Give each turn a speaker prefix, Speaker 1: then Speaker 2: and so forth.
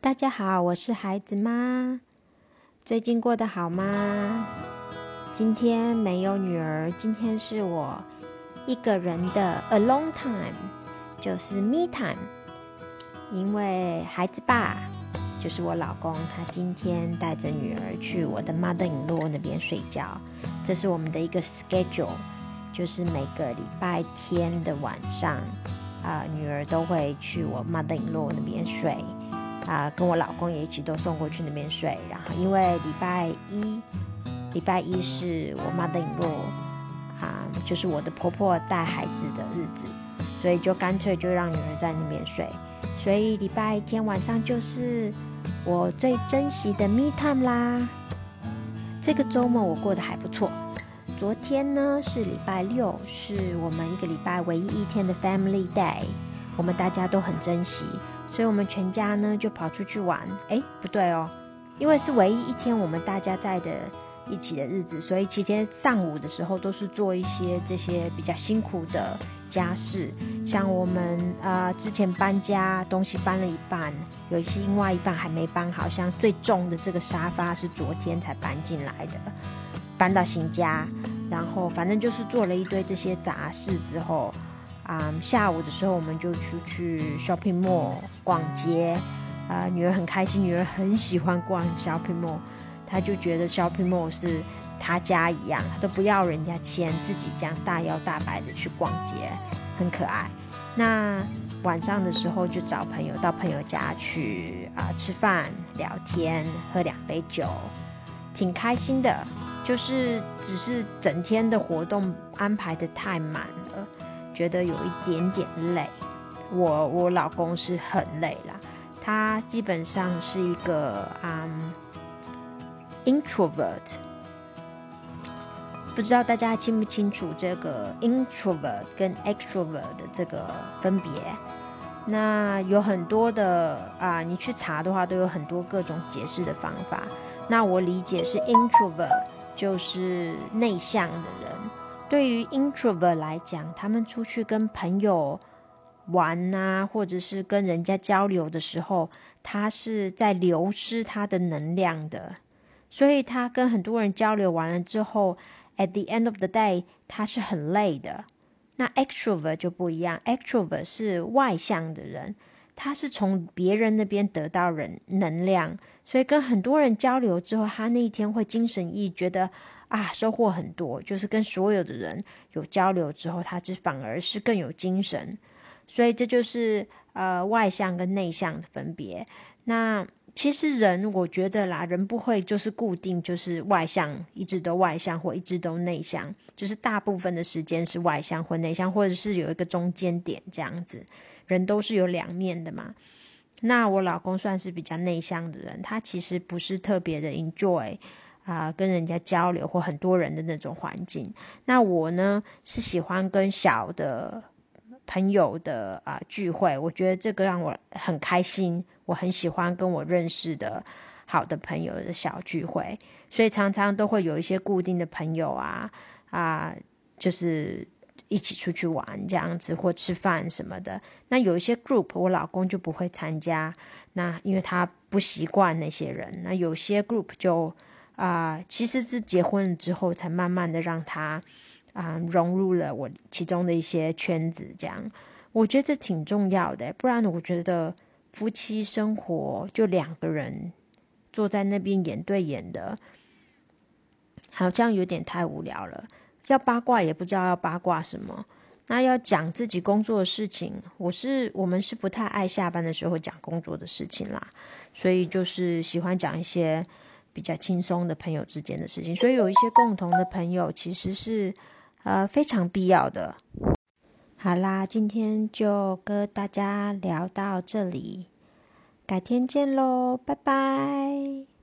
Speaker 1: 大家好，我是孩子妈。最近过得好吗？今天没有女儿，今天是我一个人的 alone time，就是 me time。因为孩子爸就是我老公，他今天带着女儿去我的 mother-in-law 那边睡觉，这是我们的一个 schedule，就是每个礼拜天的晚上，啊，女儿都会去我 mother-in-law 那边睡。啊，跟我老公也一起都送过去那边睡。然后因为礼拜一，礼拜一是我妈的引落，啊，就是我的婆婆带孩子的日子，所以就干脆就让女儿在那边睡。所以礼拜天晚上就是我最珍惜的 me time 啦。这个周末我过得还不错。昨天呢是礼拜六，是我们一个礼拜唯一一天的 family day，我们大家都很珍惜。所以我们全家呢就跑出去玩。哎，不对哦，因为是唯一一天我们大家在的一起的日子，所以今天上午的时候都是做一些这些比较辛苦的家事，像我们呃之前搬家，东西搬了一半，有一些另外一半还没搬好，像最重的这个沙发是昨天才搬进来的，搬到新家，然后反正就是做了一堆这些杂事之后。啊，下午的时候我们就出去 shopping mall 逛街，啊，女儿很开心，女儿很喜欢逛 shopping mall，她就觉得 shopping mall 是她家一样，她都不要人家牵，自己这样大摇大摆的去逛街，很可爱。那晚上的时候就找朋友到朋友家去啊吃饭、聊天、喝两杯酒，挺开心的。就是只是整天的活动安排的太满。觉得有一点点累，我我老公是很累啦，他基本上是一个嗯 introvert，不知道大家清不清楚这个 introvert 跟 extrovert 的这个分别？那有很多的啊，你去查的话都有很多各种解释的方法。那我理解是 introvert 就是内向的人。对于 introvert 来讲，他们出去跟朋友玩呐，或者是跟人家交流的时候，他是在流失他的能量的，所以他跟很多人交流完了之后，at the end of the day，他是很累的。那 extrovert 就不一样，extrovert 是外向的人，他是从别人那边得到人能量，所以跟很多人交流之后，他那一天会精神奕，觉得。啊，收获很多，就是跟所有的人有交流之后，他就反而是更有精神。所以这就是呃外向跟内向的分别。那其实人，我觉得啦，人不会就是固定就是外向，一直都外向或一直都内向，就是大部分的时间是外向或内向，或者是有一个中间点这样子。人都是有两面的嘛。那我老公算是比较内向的人，他其实不是特别的 enjoy。啊，跟人家交流或很多人的那种环境。那我呢是喜欢跟小的朋友的啊聚会，我觉得这个让我很开心。我很喜欢跟我认识的好的朋友的小聚会，所以常常都会有一些固定的朋友啊啊，就是一起出去玩这样子或吃饭什么的。那有一些 group，我老公就不会参加，那因为他不习惯那些人。那有些 group 就。啊，其实是结婚了之后，才慢慢的让他啊融入了我其中的一些圈子，这样我觉得这挺重要的。不然我觉得夫妻生活就两个人坐在那边眼对眼的，好像有点太无聊了。要八卦也不知道要八卦什么，那要讲自己工作的事情，我是我们是不太爱下班的时候讲工作的事情啦，所以就是喜欢讲一些。比较轻松的朋友之间的事情，所以有一些共同的朋友其实是呃非常必要的。好啦，今天就跟大家聊到这里，改天见喽，拜拜。